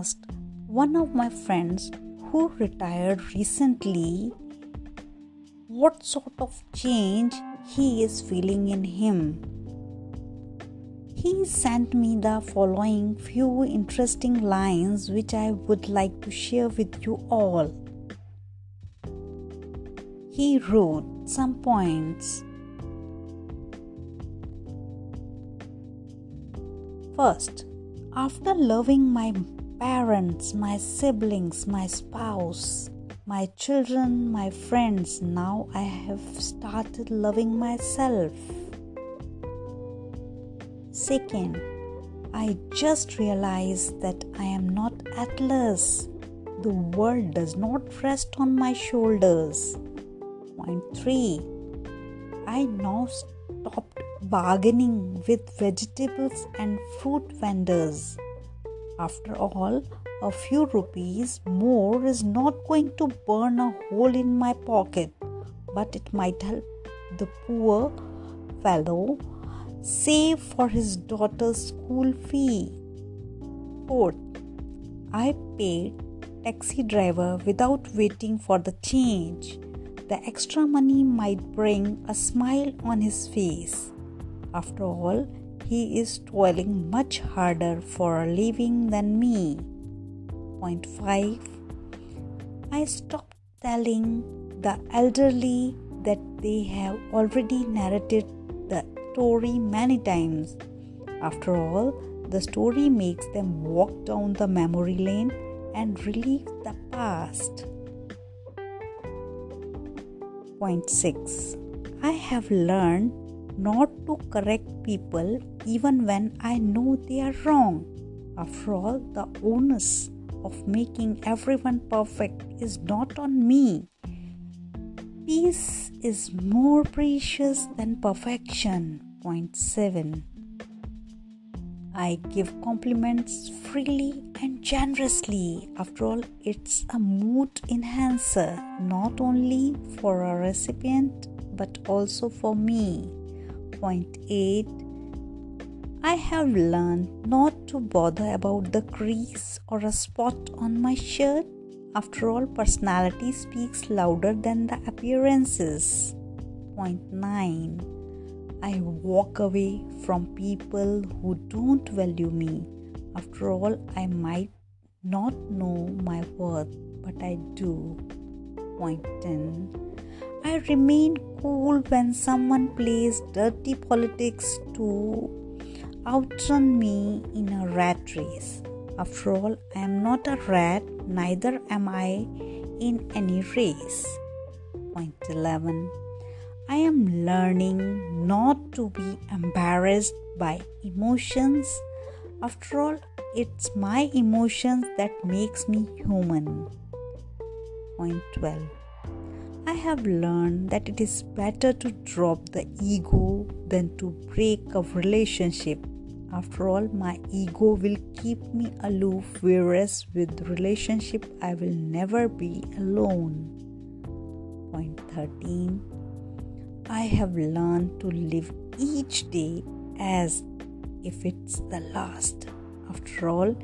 asked one of my friends who retired recently what sort of change he is feeling in him. He sent me the following few interesting lines which I would like to share with you all. He wrote some points. First, after loving my parents, my siblings, my spouse, my children, my friends, now I have started loving myself. Second, I just realized that I am not Atlas. The world does not rest on my shoulders. Point 3. I now stopped bargaining with vegetables and fruit vendors. After all, a few rupees more is not going to burn a hole in my pocket, but it might help the poor fellow save for his daughter's school fee. Fourth, I paid taxi driver without waiting for the change. The extra money might bring a smile on his face. After all, he is toiling much harder for a living than me. Point 5 I stopped telling the elderly that they have already narrated the story many times. After all, the story makes them walk down the memory lane and relive the past. Point 6 I have learned not to correct people even when I know they are wrong. After all, the onus of making everyone perfect is not on me. Peace is more precious than perfection. Point 7. I give compliments freely and generously. After all, it's a mood enhancer, not only for a recipient but also for me. 8 I have learned not to bother about the crease or a spot on my shirt. After all, personality speaks louder than the appearances. Point 9 I walk away from people who don't value me. After all, I might not know my worth, but I do. Point 10 I remain cool when someone plays dirty politics to outrun me in a rat race. After all, I am not a rat, neither am I in any race. Point 11 I am learning not to be embarrassed by emotions. After all, it's my emotions that makes me human. Point 12 I have learned that it is better to drop the ego than to break a relationship. After all, my ego will keep me aloof, whereas with relationship, I will never be alone. Point 13 I have learned to live each day as if it's the last. After all,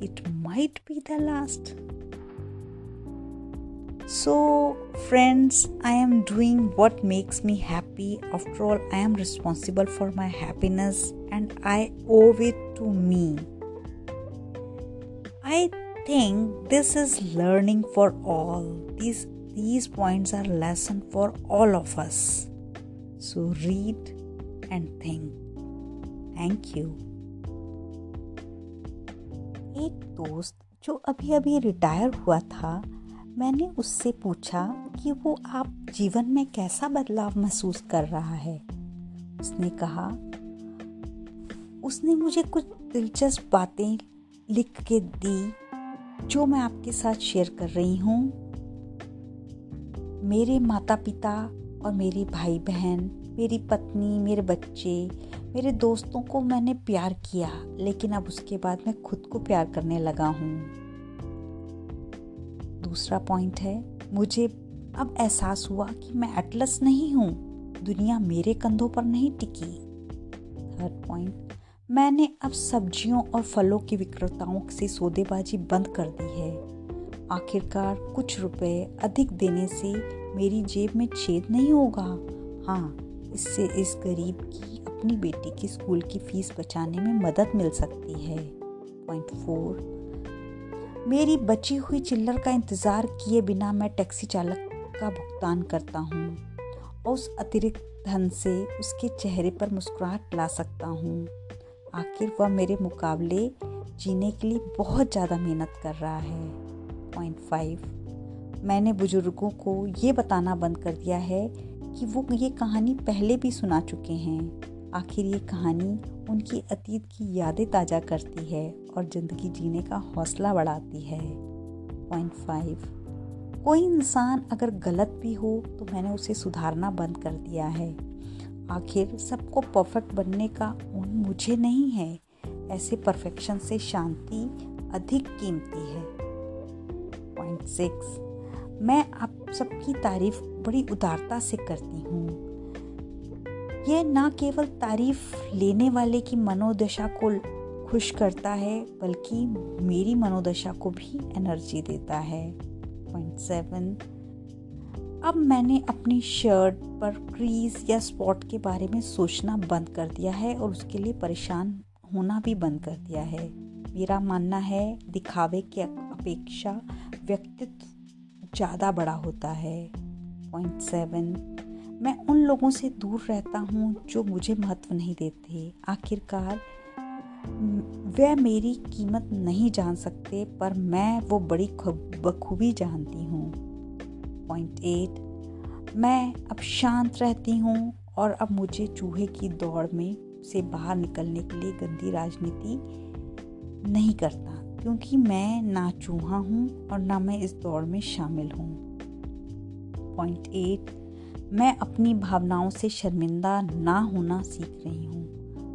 it might be the last. So, friends, I am doing what makes me happy. After all, I am responsible for my happiness and I owe it to me. I think this is learning for all. These these points are lesson for all of us. So read and think. Thank you. एक दोस्त जो अभी अभी retire हुआ था मैंने उससे पूछा कि वो आप जीवन में कैसा बदलाव महसूस कर रहा है। उसने कहा, उसने मुझे कुछ दिलचस्प बातें लिख के दी, जो मैं आपके साथ शेयर कर रही हूँ। मेरे माता पिता और मेरे भाई बहन मेरी पत्नी, मेरे बच्चे, मेरे दोस्तों को मैंने प्यार किया, लेकिन अब उसके बाद मैं खुद को प्यार करने लगा हूँ। दूसरा पॉइंट है। मुझे अब एहसास हुआ कि मैं एटलस नहीं हूँ। दुनिया मेरे कंधों पर नहीं टिकी। थर्ड पॉइंट मैंने अब सब्जियों और फलों के विक्रेताओं से सौदेबाजी बंद कर दी है। आखिरकार कुछ रुपए अधिक देने से मेरी जेब में छेद नहीं होगा। हाँ इससे इस गरीब की अपनी बेटी की स्कूल की फ़ीस बचाने में मदद मिल सकती है। पॉइंट फोर मेरी बची हुई चिल्लर का इंतज़ार किए बिना मैं टैक्सी चालक का भुगतान करता हूँ और उस अतिरिक्त धन से उसके चेहरे पर मुस्कुराहट ला सकता हूँ। आखिर वह मेरे मुकाबले जीने के लिए बहुत ज़्यादा मेहनत कर रहा है। Point five. मैंने बुज़ुर्गों को ये बताना बंद कर दिया है कि वो ये कहानी पहले भी सुना चुके हैं। आखिर ये कहानी उनकी अतीत की यादें ताज़ा करती है और ज़िंदगी जीने का हौसला बढ़ाती है। पॉइंट फाइव कोई इंसान अगर गलत भी हो तो मैंने उसे सुधारना बंद कर दिया है। आखिर सबको परफेक्ट बनने का उन मुझे नहीं है। ऐसे परफेक्शन से शांति अधिक कीमती है। पॉइंट सिक्स मैं आप सबकी तारीफ़ बड़ी उदारता से करती हूँ। यह ना केवल तारीफ़ लेने वाले की मनोदशा को खुश करता है, बल्कि मेरी मनोदशा को भी एनर्जी देता है पॉइंट सेवन अब मैंने अपनी शर्ट पर क्रीज या स्पॉट के बारे में सोचना बंद कर दिया है और उसके लिए परेशान होना भी बंद कर दिया है। मेरा मानना है, दिखावे की अपेक्षा व्यक्तित्व ज़्यादा बड़ा होता है। पॉइंट सेवन मैं उन लोगों से दूर रहता हूँ जो मुझे महत्व नहीं देते। आखिरकार वे मेरी कीमत नहीं जान सकते, पर मैं वो बड़ी बखूबी जानती हूँ। पॉइंट एट मैं अब शांत रहती हूँ और अब मुझे चूहे की दौड़ में से बाहर निकलने के लिए गंदी राजनीति नहीं करता, क्योंकि मैं ना चूहा हूँ और ना मैं इस दौड़ में शामिल हूँ। पॉइंट एट मैं अपनी भावनाओं से शर्मिंदा ना होना सीख रही हूँ।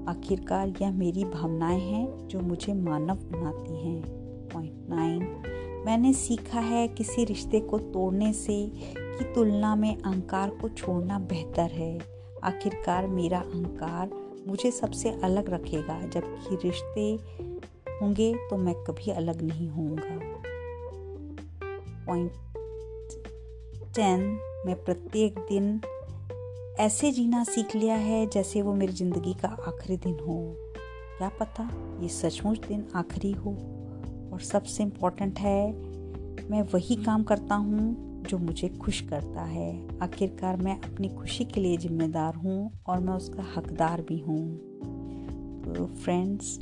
आखिरकार यह मेरी भावनाएँ हैं जो मुझे मानव बनाती हैं। पॉइंट नाइन मैंने सीखा है किसी रिश्ते को तोड़ने से की तुलना में अहंकार को छोड़ना बेहतर है। आखिरकार मेरा अहंकार मुझे सबसे अलग रखेगा। जबकि रिश्ते होंगे तो मैं कभी अलग नहीं होऊँगा। पॉइंट टेन मैं प्रत्येक दिन ऐसे जीना सीख लिया है जैसे वो मेरी ज़िंदगी का आखिरी दिन हो। क्या पता ये सचमुच दिन आखिरी हो। और सबसे इम्पोर्टेंट है, मैं वही काम करता हूँ जो मुझे खुश करता है। आखिरकार मैं अपनी खुशी के लिए जिम्मेदार हूँ और मैं उसका हकदार भी हूँ। तो फ्रेंड्स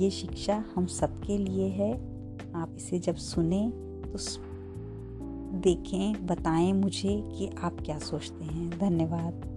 ये शिक्षा हम सबके लिए है। आप इसे जब सुने तो देखें, बताएँ मुझे कि आप क्या सोचते हैं। धन्यवाद।